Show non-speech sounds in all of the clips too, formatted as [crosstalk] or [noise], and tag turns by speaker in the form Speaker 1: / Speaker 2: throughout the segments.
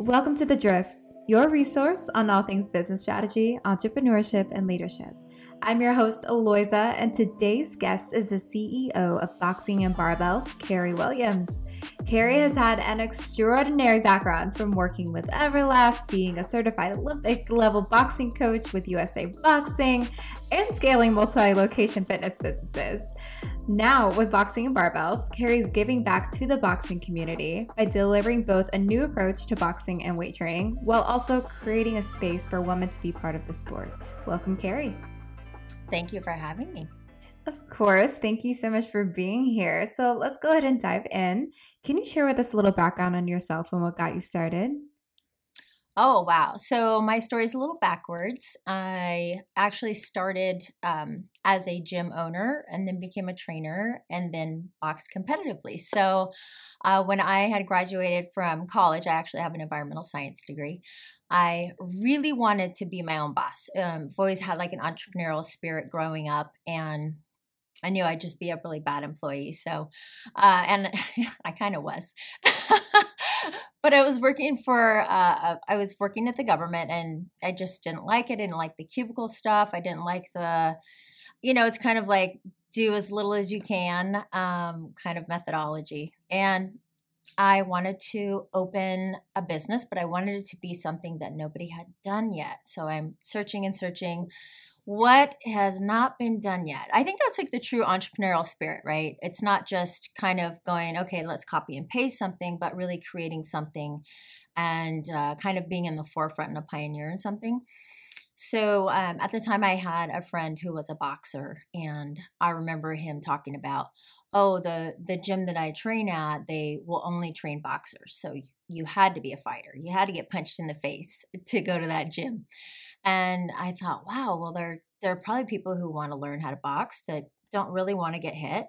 Speaker 1: Welcome to The Drift, your resource on all things business strategy, entrepreneurship, and leadership. I'm your host, Aloyza, and today's guest is the CEO of Boxing and Barbells, Cary Williams. Cary has had an extraordinary background from working with Everlast, being a certified Olympic level boxing coach with USA Boxing, and scaling multi location fitness businesses. Now, with Boxing and Barbells, Cary's giving back to the boxing community by delivering both a new approach to boxing and weight training while also creating a space for women to be part of the sport. Welcome, Cary.
Speaker 2: Thank you for having me.
Speaker 1: Of course. Thank you so much for being here. So let's go ahead and dive in. Can you share with us a little background on yourself and what got you started?
Speaker 2: Oh, wow. So my story is a little backwards. I actually started um, as a gym owner and then became a trainer and then boxed competitively. So uh, when I had graduated from college, I actually have an environmental science degree. I really wanted to be my own boss. Um, I've always had like an entrepreneurial spirit growing up, and I knew I'd just be a really bad employee. So, uh, and [laughs] I kind of was. [laughs] but I was working for, uh, I was working at the government and I just didn't like it. I didn't like the cubicle stuff. I didn't like the, you know, it's kind of like do as little as you can um, kind of methodology. And I wanted to open a business, but I wanted it to be something that nobody had done yet. So I'm searching and searching what has not been done yet. I think that's like the true entrepreneurial spirit, right? It's not just kind of going, okay, let's copy and paste something, but really creating something and uh, kind of being in the forefront and a pioneer in something. So um, at the time, I had a friend who was a boxer, and I remember him talking about, oh, the the gym that I train at, they will only train boxers. So you had to be a fighter. You had to get punched in the face to go to that gym. And I thought, wow, well, there there are probably people who want to learn how to box that don't really want to get hit.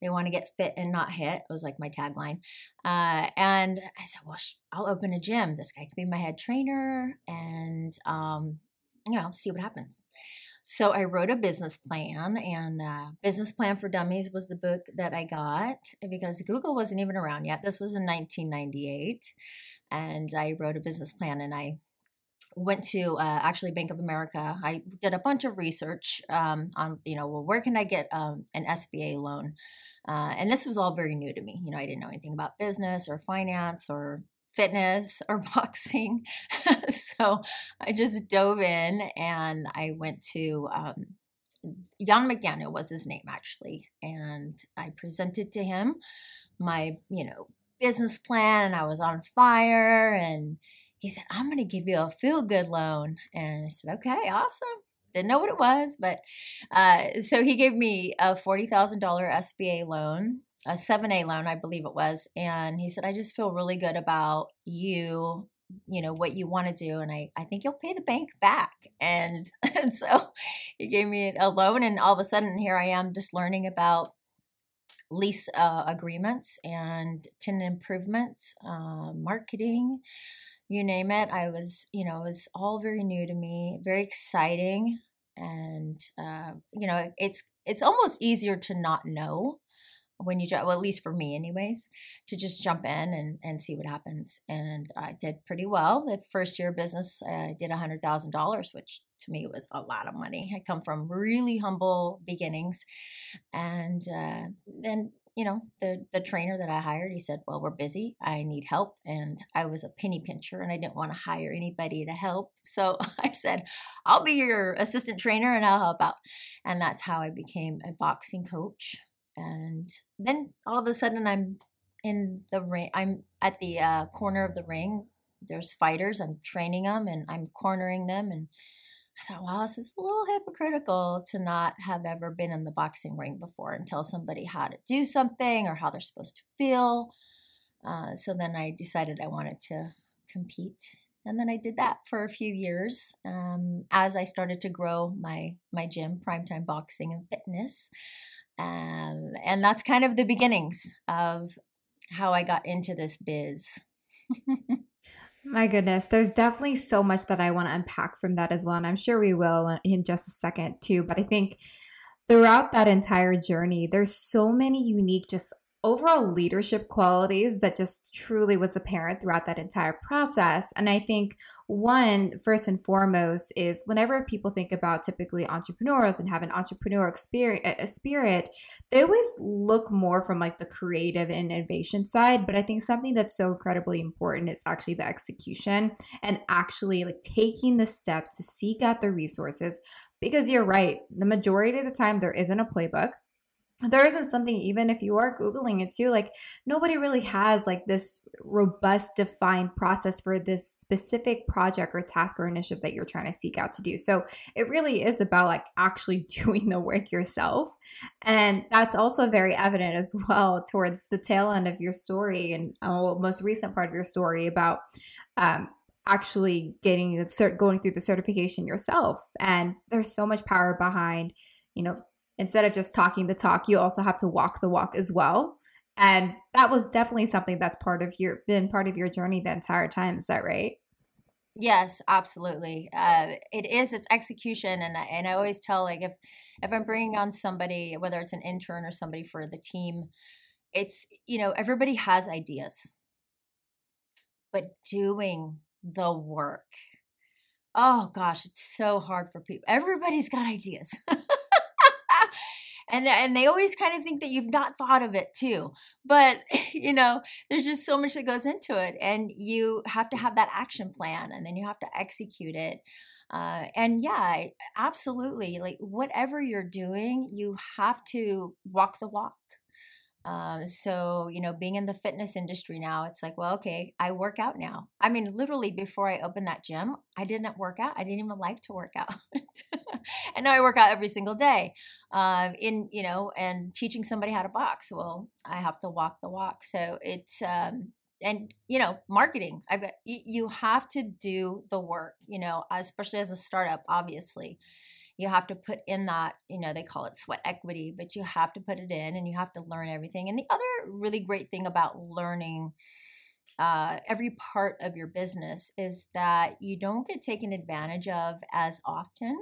Speaker 2: They want to get fit and not hit. It was like my tagline. Uh, and I said, well, I'll open a gym. This guy can be my head trainer, and um, you know, see what happens. So I wrote a business plan, and uh, Business Plan for Dummies was the book that I got because Google wasn't even around yet. This was in 1998, and I wrote a business plan, and I went to uh, actually Bank of America. I did a bunch of research um, on, you know, well, where can I get um, an SBA loan? Uh, and this was all very new to me. You know, I didn't know anything about business or finance or fitness [laughs] or boxing. [laughs] so I just dove in and I went to um, Jan McDaniel was his name actually, and I presented to him my you know business plan, and I was on fire, and he said, "I'm going to give you a feel good loan," and I said, "Okay, awesome." Didn't know what it was, but uh, so he gave me a forty thousand dollar SBA loan a 7A loan, I believe it was. And he said, I just feel really good about you, you know, what you want to do. And I, I think you'll pay the bank back. And, [laughs] and so he gave me a loan. And all of a sudden, here I am just learning about lease uh, agreements and tenant improvements, uh, marketing, you name it. I was, you know, it was all very new to me, very exciting. And, uh, you know, it's, it's almost easier to not know when you well at least for me anyways to just jump in and, and see what happens and i did pretty well the first year of business i did a hundred thousand dollars which to me was a lot of money i come from really humble beginnings and uh, then you know the the trainer that i hired he said well we're busy. I need help. And i was a penny pincher and i didn't want to hire anybody to help. So [laughs] i said i'll be your assistant trainer and i'll help out. And that's how i became a boxing coach. And then all of a sudden i'm in the ring i'm at the uh, corner of the ring. There's fighters i'm training them and i'm cornering them and i thought wow this is a little hypocritical to not have ever been in the boxing ring before and tell somebody how to do something or how they're supposed to feel uh, so then i decided i wanted to compete and then I did that for a few years um, as I started to grow my my gym, Primetime Boxing and Fitness um, and that's kind of the beginnings of how I got into this biz. [laughs]
Speaker 1: My goodness, there's definitely so much that I want to unpack from that as well. And I'm sure we will in just a second too. But I think throughout that entire journey, there's so many unique just overall leadership qualities that just truly was apparent throughout that entire process. And I think one, first and foremost, is whenever people think about typically entrepreneurs and have an entrepreneur experience, a uh, uh, spirit, they always look more from like the creative and innovation side. But I think something that's so incredibly important is actually the execution and actually like taking the step to seek out the resources. Because you're right, the majority of the time there isn't a playbook there isn't something even if you are googling it too like nobody really has like this robust defined process for this specific project or task or initiative that you're trying to seek out to do. So it really is about like actually [laughs] doing the work yourself. And that's also very evident as well towards the tail end of your story and uh, most recent part of your story about um, actually getting the cert going through the certification yourself. And there's so much power behind you know instead of just talking the talk, you also have to walk the walk as well. And that was definitely something that's part of your been part of your journey the entire time. Is that right?
Speaker 2: Yes, absolutely. Uh, it is. It's execution, and I, and I always tell like if if I'm bringing on somebody, whether it's an intern or somebody for the team, it's you know everybody has ideas, but doing the work. Oh gosh, it's so hard for people. Everybody's got ideas. [laughs] and and they always kind of think that you've not thought of it too but [laughs] you know there's just so much that goes into it and you have to have that action plan and then you have to execute it uh, and yeah absolutely like whatever you're doing you have to walk the walk um, so, you know, being in the fitness industry now, it's like, well, okay, I work out now. I mean, literally before I opened that gym, I didn't work out. I didn't even like to work out. [laughs] and now I work out every single day. Uh, in, you know, and teaching somebody how to box. Well, I have to walk the walk. So it's, um, and you know marketing i've got you have to do the work you know especially as a startup obviously you have to put in that, you know, they call it sweat equity, but you have to put it in and you have to learn everything. And the other really great thing about learning uh, every part of your business is that you don't get taken advantage of as often.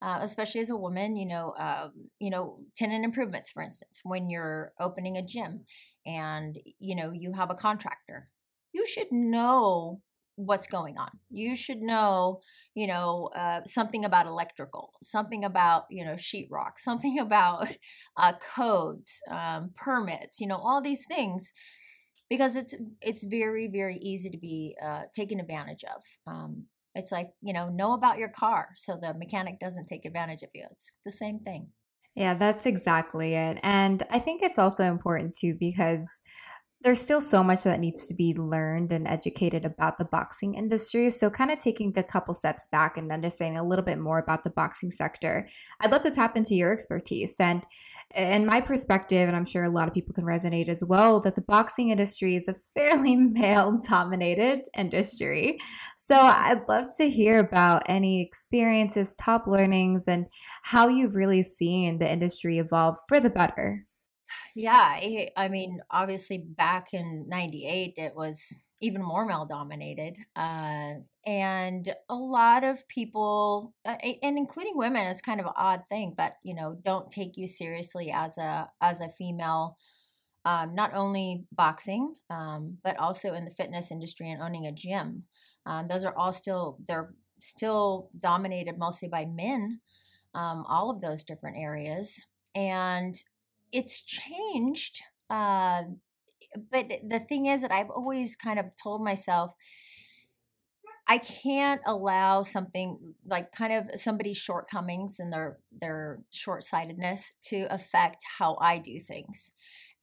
Speaker 2: Uh, especially as a woman, you know, uh, you know, tenant improvements, for instance, when you're opening a gym and you know you have a contractor, you should know what's going on. You should know, you know, uh, something about electrical, something about, you know, sheetrock, [laughs] something about uh, codes, um, permits, you know, all these things, because it's it's very very easy to be uh, taken advantage of. Um, it's like you know, know about your car, so the mechanic doesn't take advantage of you. It's the same thing.
Speaker 1: Yeah, that's exactly it. And I think it's also important too because there's still so much that needs to be learned and educated about the boxing industry. So, kind of taking a couple steps back and understanding a little bit more about the boxing sector, I'd love to tap into your expertise. And in my perspective, and I'm sure a lot of people can resonate as well, that the boxing industry is a fairly [laughs] male dominated industry. So, I'd love to hear about any experiences, top learnings, and how you've really seen the industry evolve for the better.
Speaker 2: Yeah, I mean, obviously back in 98 it was even more male dominated. Uh, and a lot of people uh, and including women it's kind of an odd thing, but you know, don't take you seriously as a as a female um, not only boxing, um, but also in the fitness industry and owning a gym. Um, those are all still they're still dominated mostly by men. Um, all of those different areas, and it's changed. Uh, but the thing is that I've always kind of told myself, I can't allow something like kind of somebody's shortcomings and their their short-sightedness to affect how I do things.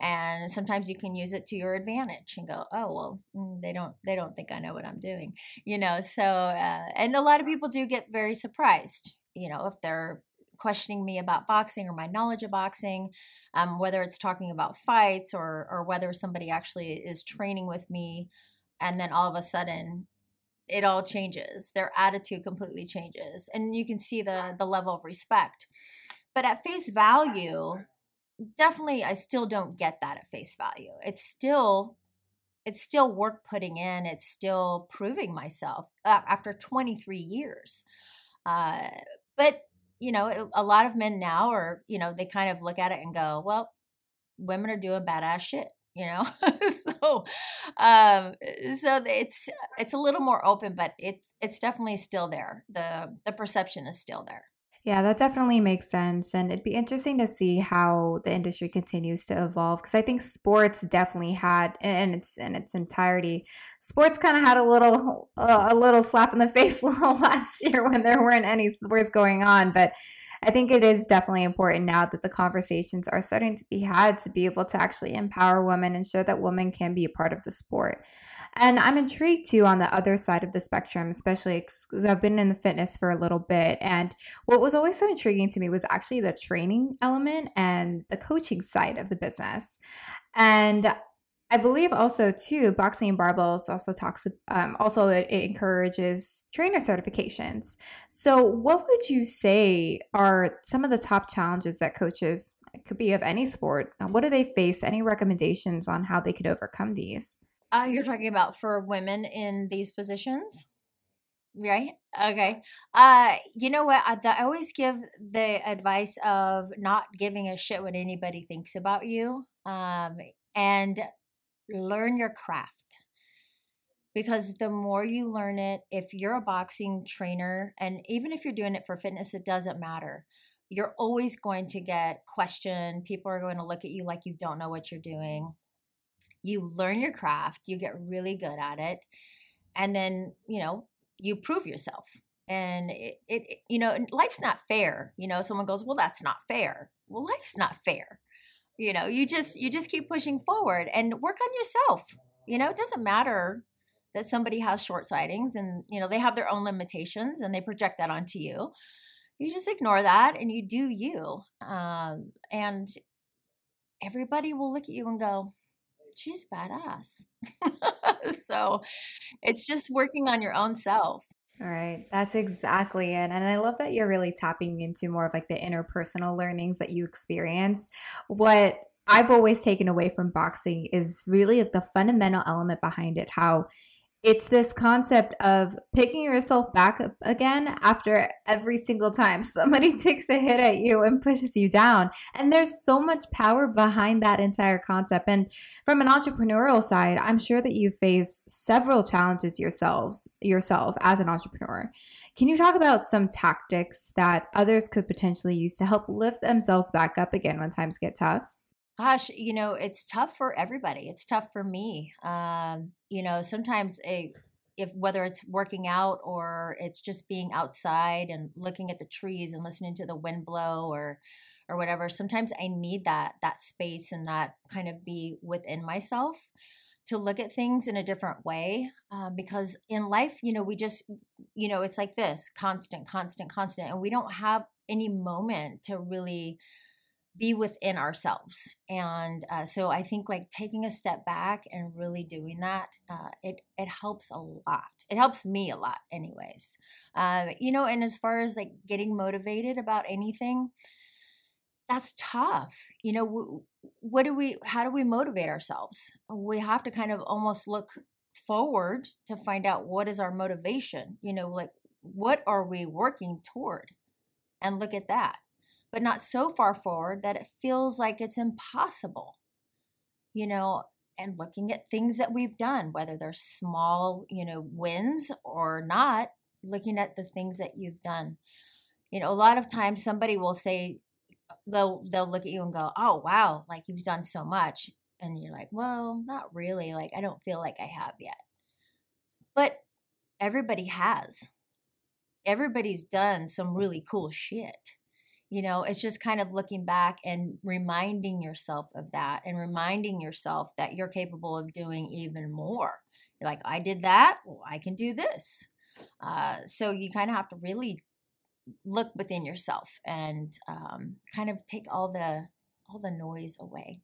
Speaker 2: And sometimes you can use it to your advantage and go, oh well, mm, they don't they don't think I know what I'm doing, you know. So uh, and a lot of people do get very surprised, you know, if they're questioning me about boxing or my knowledge of boxing, um, whether it's talking about fights or or whether somebody actually is training with me, and then all of a sudden it all changes. Their attitude completely changes, and you can see the the level of respect. But at face value, definitely, I still don't get that at face value. It's still it's still work putting in. It's still proving myself uh, after 23 years. Uh, but you know, a lot of men now are, you know, they kind of look at it and go, well, women are doing badass shit. you know [laughs] so um so it's it's a little more open but it's it's definitely still there the the perception is still there
Speaker 1: yeah, that definitely makes sense. And it'd be interesting to see how the industry continues to evolve because I think sports definitely had in its in its entirety, sports kind of had a little [laughs] uh, a little slap in the [laughs] face [laughs] last year when there weren't any sports going on, but I think it is definitely important now that the conversations are starting to be had to be able to actually empower women and show that women can be a part of the sport. And I'm intrigued too on the other side of the spectrum, especially because I've been in the fitness for a little bit. And what was always so intriguing to me was actually the training element and the coaching side of the business. And I believe also too, boxing and barbells also talks. Um, also, it, it encourages trainer certifications. So, what would you say are some of the top challenges that coaches could be of any sport? What do they face? Any recommendations on how they could overcome these?
Speaker 2: Uh, you're talking about for women in these positions, right? Okay. Uh, you know what? I, I always give the advice of not giving a shit what anybody thinks about you, um, and learn your craft. Because the more you learn it, if you're a boxing trainer, and even if you're doing it for fitness, it doesn't matter. You're always going to get questioned. People are going to look at you like you don't know what you're doing you learn your craft, you get really good at it, and then, you know, you prove yourself. And it, it, you know, life's not fair. You know, someone goes, well, that's not fair. Well, life's not fair. You know, you just, you just keep pushing forward and work on yourself. You know, it doesn't matter that somebody has short sightings and, you know, they have their own limitations and they project that onto you. You just ignore that and you do you. Um, and everybody will look at you and go, she's badass. [laughs] so it's just working on your own self.
Speaker 1: All right, that's exactly it. And I love that you're really tapping into more of like the interpersonal learnings that you experience. What I've always taken away from boxing is really the fundamental element behind it, how it's this concept of picking yourself back up again after every single time [laughs] somebody takes a hit at you and pushes you down. And there's so much power behind that entire concept. And from an entrepreneurial side, I'm sure that you face several challenges yourselves yourself as an entrepreneur. Can you talk about some tactics that others could potentially use to help lift themselves back up again when times get tough?
Speaker 2: Gosh, you know, it's tough for everybody. It's tough for me. Um, you know, sometimes a if whether it's working out or it's just being outside and looking at the trees and listening to the wind blow or or whatever, sometimes I need that that space and that kind of be within myself to look at things in a different way um, because in life you know we just you know it's like this constant constant constant and we don't have any moment to really be within ourselves. And uh, so i think like taking a step back and really doing that uh, it it helps a lot. It helps me a lot anyways. Uh, you know and as far as like getting motivated about anything that's tough. You know what do we how do we motivate ourselves? We have to kind of almost look forward to find out what is our motivation you know like what are we working toward? And look at that but not so far forward that it feels like it's impossible. You know, and looking at things that we've done, whether they're small, you know, wins or not, looking at the things that you've done. You know, a lot of times somebody will say they'll they'll look at you and go, "Oh, wow, like you've done so much." And you're like, "Well, not really. Like I don't feel like I have yet." But everybody has. Everybody's done some really cool shit you know it's just kind of looking back and reminding yourself of that and reminding yourself that you're capable of doing even more you're like i did that well i can do this uh, so you kind of have to really look within yourself and um, kind of take all the all the noise away.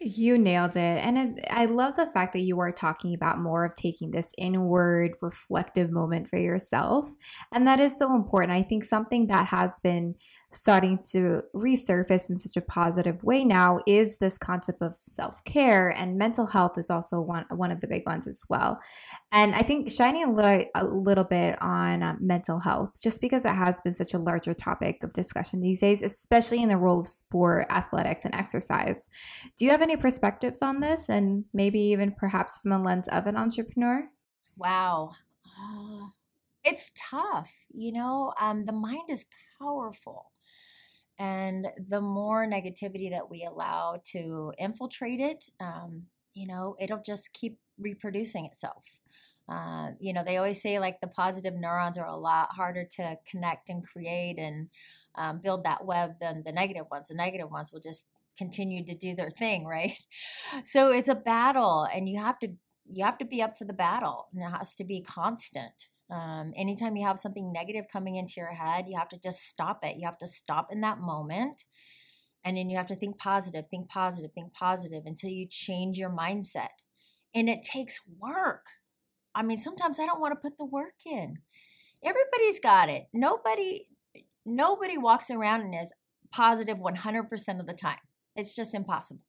Speaker 1: You nailed it. And it, I love the fact that you are talking about more of taking this inward reflective moment for yourself. And that is so important. I think something that has been starting to resurface in such a positive way now is this concept of self-care and mental health is also one one of the big ones as well and i think shining a, light a little bit on uh, mental health just because it has been such a larger topic of discussion these days especially in the role of sport athletics and exercise Do you have any perspectives on this and maybe even perhaps from the lens of an entrepreneur?
Speaker 2: Wow. Uh, it's tough. You know, um, the mind is powerful. And the more negativity that we allow to infiltrate it, um, you know, it'll just keep reproducing itself. Uh, you know, they always say like the positive neurons are a lot harder to connect and create and um, build that web than the negative ones. The negative ones will just continue to do their thing, right? [laughs] So it's a battle, and you have to you have to be up for the battle, and it has to be constant. Um, anytime you have something negative coming into your head, you have to just stop it. You have to stop in that moment. And then you have to think positive, think positive, think positive until you change your mindset. And it takes work. I mean, sometimes I don't want to put the work in. Everybody's got it. Nobody nobody walks around and is positive 100% of the time. It's just impossible.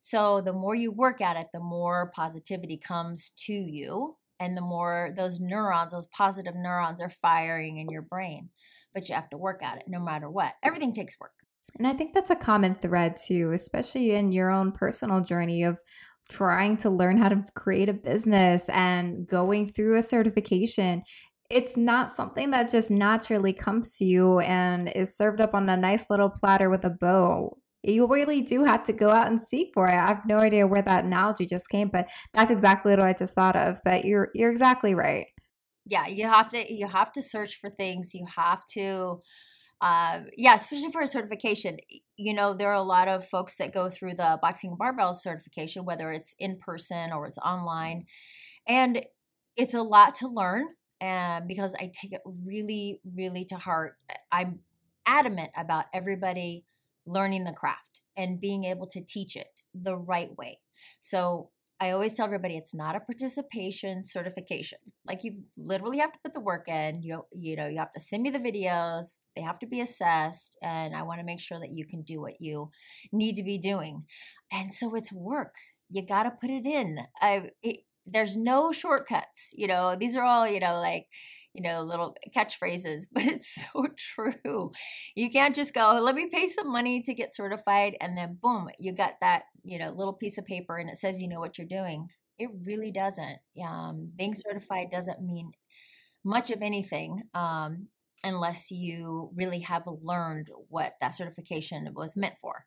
Speaker 2: So the more you work at it, the more positivity comes to you and the more those neurons, those positive neurons are firing in your brain. But you have to work at it no matter what. Everything takes work.
Speaker 1: And I think that's a common thread too, especially in your own personal journey of trying to learn how to create a business and going through a certification it's not something that just naturally comes to you and is served up on a nice little platter with a bow. You really do have to go out and seek for it. I have no idea where that analogy just came, but that's exactly what I just thought of. But you're you're exactly right.
Speaker 2: Yeah, you have to you have to search for things. You have to uh, yeah, especially for a certification. You know, there are a lot of folks that go through the boxing barbell certification, whether it's in person or it's online. And it's a lot to learn and because I take it really, really to heart. I'm adamant about everybody learning the craft and being able to teach it the right way. So I always tell everybody it's not a participation certification. Like you literally have to put the work in. You you know, you have to send me the videos. They have to be assessed and I want to make sure that you can do what you need to be doing. And so it's work. You got to put it in. I it, there's no shortcuts. You know, these are all, you know, like, you know, little catchphrases, [laughs] but it's so true. You can't just go, let me pay some money to get certified, and then boom, you got that, you know, little piece of paper and it says you know what you're doing. It really doesn't. Um, being certified doesn't mean much of anything um, unless you really have learned what that certification was meant for.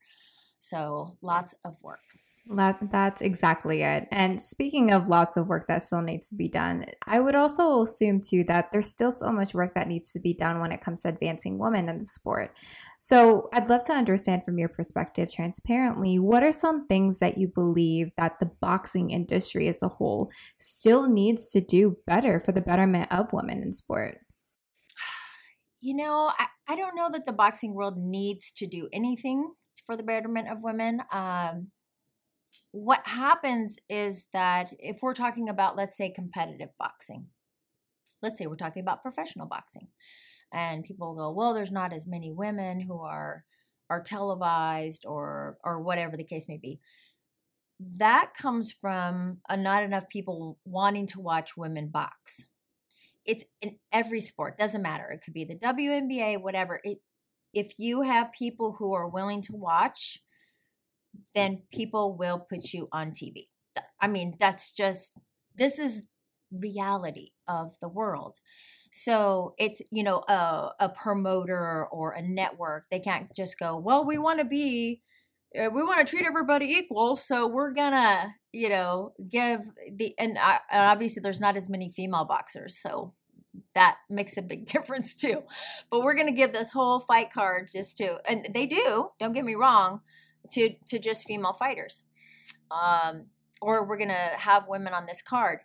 Speaker 2: So lots of work.
Speaker 1: That, that's exactly it. And speaking of lots of work that still needs to be done, I would also assume too that there's still so much work that needs to be done when it comes to advancing women in the sport. So I'd love to understand from your perspective, transparently, what are some things that you believe that the boxing industry as a whole still needs to do better for the betterment of women in sport?
Speaker 2: You know, I, I don't know that the boxing world needs to do anything for the betterment of women. Um, what happens is that if we're talking about, let's say, competitive boxing, let's say we're talking about professional boxing, and people go, well, there's not as many women who are are televised or or whatever the case may be. That comes from a, not enough people wanting to watch women box. It's in every sport, doesn't matter. It could be the WNBA, whatever. It, if you have people who are willing to watch, then people will put you on TV. I mean, that's just, this is reality of the world. So it's, you know, a, a promoter or a network, they can't just go, well, we want to be, uh, we want to treat everybody equal. So we're to, you know, give the, and, uh, and obviously there's not as many female boxers. So that makes a big [laughs] difference too. But we're going to give this whole fight card just to, and they do, don't get me wrong, to to just female fighters. Um, or we're gonna have women on this card.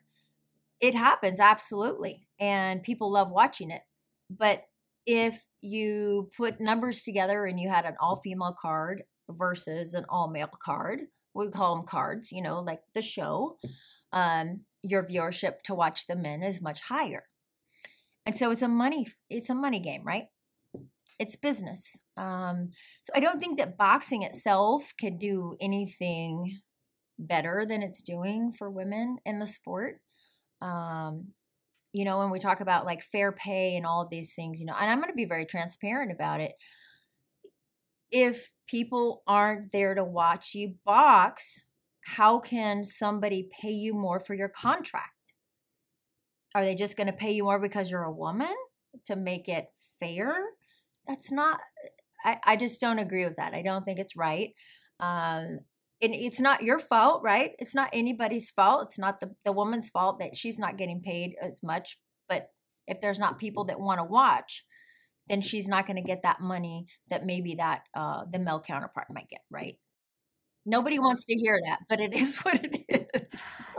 Speaker 2: It happens absolutely. And people love watching it. But if you put numbers together and you had an all female card versus an all male card we call them cards you know like the show um, your viewership to watch the men is much higher. And so it's a money it's a money game right it's business. Um, so I don't think that boxing itself can do anything better than it's doing for women in the sport. Um, you know, when we talk about like fair pay and all of these things, you know, and I'm going to be very transparent about it. if people aren't there to watch you box, how can somebody pay you more for your contract? Are they just going to pay you more because you're a woman to make it fair? That's not, I, I just don't agree with that. I don't think it's right. Um, and it's not your fault, right? It's not anybody's fault. It's not the, the woman's fault that she's not getting paid as much. But if there's not people that want to watch, then she's not going to get that money that maybe that uh, the male counterpart might get, right? Nobody wants to hear that, but it [laughs] is what it is.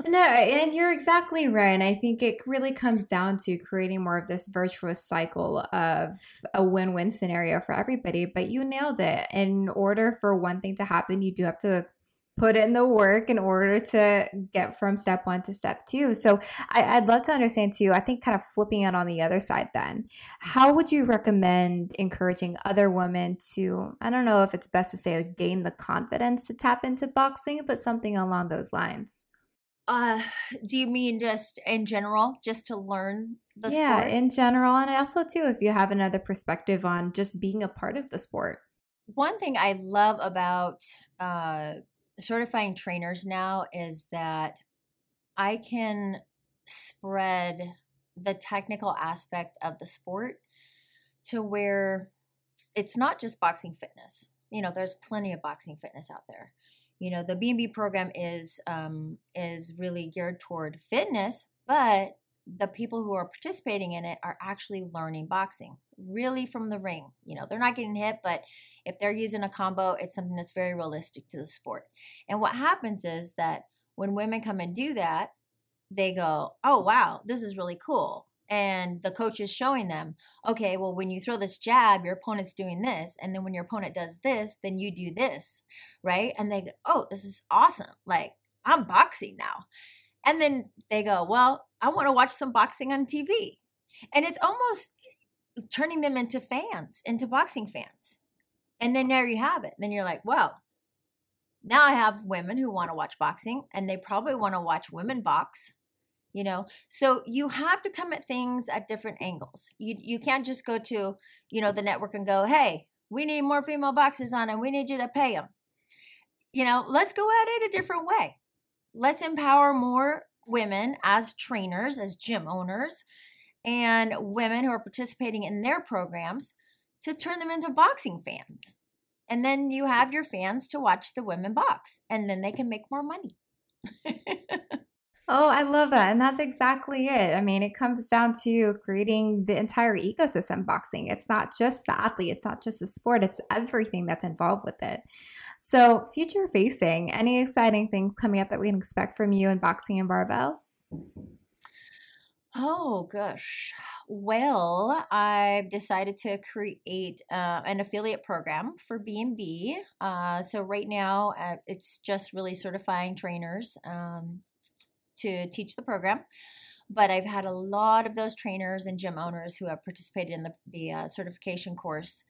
Speaker 1: No, and you're exactly right. And I think it really comes down to creating more of this virtuous cycle of a win win scenario for everybody. But you nailed it. In order for one thing to happen, you do have to put in the work in order to get from step one to step two. So I, would love to understand too. I think kind of flipping it on the other side then, how would you recommend encouraging other women to, I don't know if it's best to say like gain the confidence to tap into boxing, but something along those lines?
Speaker 2: Uh, do you mean just in general, just to learn the
Speaker 1: yeah,
Speaker 2: sport?
Speaker 1: in general, and also too, if you have another perspective on just being a part of the sport.
Speaker 2: One thing I love about uh, certifying trainers now is that I can spread the technical aspect of the sport to where it's not just boxing fitness. You know, there's plenty of boxing fitness out there. You know, the B&B program is um, is really geared toward fitness, but the people who are participating in it are actually learning boxing really from the ring. You know, they're not getting hit, but if they're using a combo, it's something that's very realistic to the sport. And what happens is that when women come and do that, they go, oh, wow, this is really cool. And the coach is showing them, okay, well, when you throw this jab, your opponent's doing this. And then when your opponent does this, then you do this, right? And they go, oh, this is awesome. Like, I'm boxing now. And then they go, Well, I want to watch some boxing on TV. And it's almost turning them into fans, into boxing fans. And then there you have it. Then you're like, Well, now I have women who want to watch boxing and they probably want to watch women box you know? So you have to come at things at different angles. You you can't just go to you know the network and go hey we need more female boxes on and we need you to pay them you know let's go at it a different way. Let's empower more women as trainers, as gym owners, and women who are participating in their programs to turn them into boxing fans. And then you have your fans to watch the women box, and then they can make more money. [laughs]
Speaker 1: oh, I love that. And that's exactly it. I mean, it comes down to creating the entire ecosystem boxing. It's not just the athlete, it's not just the sport, it's everything that's involved with it. So, future facing, any exciting things coming up that we can expect from you in boxing and barbells?
Speaker 2: Oh gosh. Well, I've decided to create uh, an affiliate program for B&B. Uh, so right now, uh, it's just really certifying trainers um, to teach the program. But I've had a lot of those trainers and gym owners who have participated in the, the uh, certification course.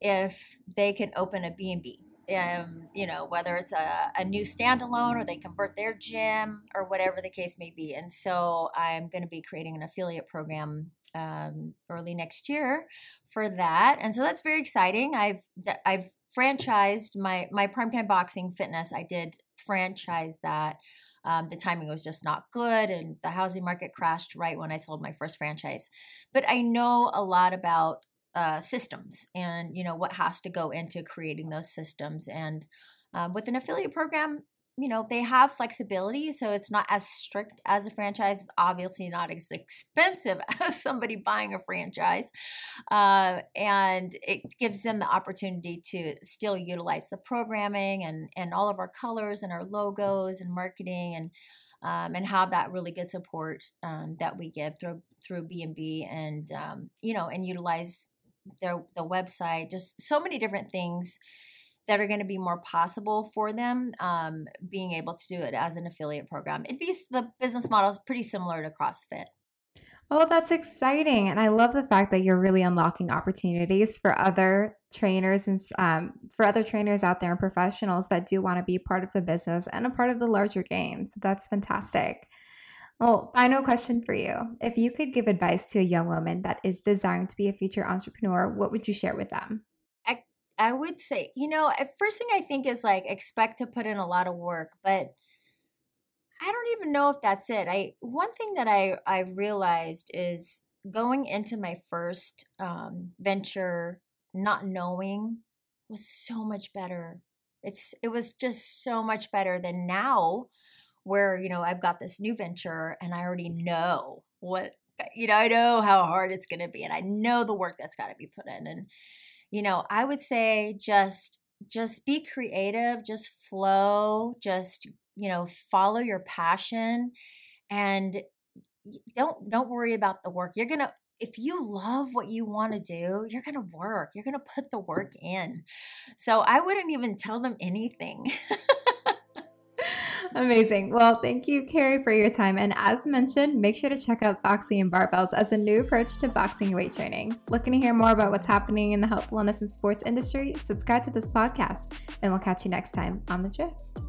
Speaker 2: If they can open a B&B, um, you know, whether it's a, a new standalone or they convert their gym or whatever the case may be. And so I'm going to be creating an affiliate program um, early next year for that. And so that's very exciting. I've I've franchised my my primetime boxing fitness. I did franchise that. Um, the timing was just not good, and the housing market crashed right when I sold my first franchise. But I know a lot about uh, systems and you know what has to go into creating those systems and uh, with an affiliate program you know they have flexibility so it's not as strict as a franchise. It's obviously not as expensive [laughs] as somebody buying a franchise uh, and it gives them the opportunity to still utilize the programming and and all of our colors and our logos and marketing and um, and have that really good support um, that we give through through B&B and um, you know and utilize their the website, just so many different things that are going to be more possible for them um, being able to do it as an affiliate program. It'd be the business model is pretty similar to CrossFit.
Speaker 1: Oh, that's exciting. And I love the fact that you're really unlocking opportunities for other trainers and um, for other trainers out there and professionals that do want to be part of the business and a part of the larger game. So that's fantastic. Well, final question for you. If you could give advice to a young woman that is desiring to be a future entrepreneur, what would you share with them?
Speaker 2: I would say, you know, first thing I think is like expect to put in a lot of work, but I don't even know if that's it. I one thing that I I've realized is going into my first um, venture, not knowing, was so much better. It's it was just so much better than now, where you know I've got this new venture and I already know what you know I know how hard it's going to be and I know the work that's got to be put in and you know I would say just just be creative, just flow, just you know follow your passion and don't don't worry about the work. You're gonna if you love what you want to do you're gonna work. You're gonna put the work in. So i wouldn't even tell them anything [laughs]
Speaker 1: Amazing. Well, thank you, Cary, for your time. And as mentioned, make sure to check out Boxing and Barbells as a new approach to boxing weight training. Looking to hear more about what's happening in the health, wellness, and sports industry? Subscribe to this podcast, and we'll catch you next time on The Drift.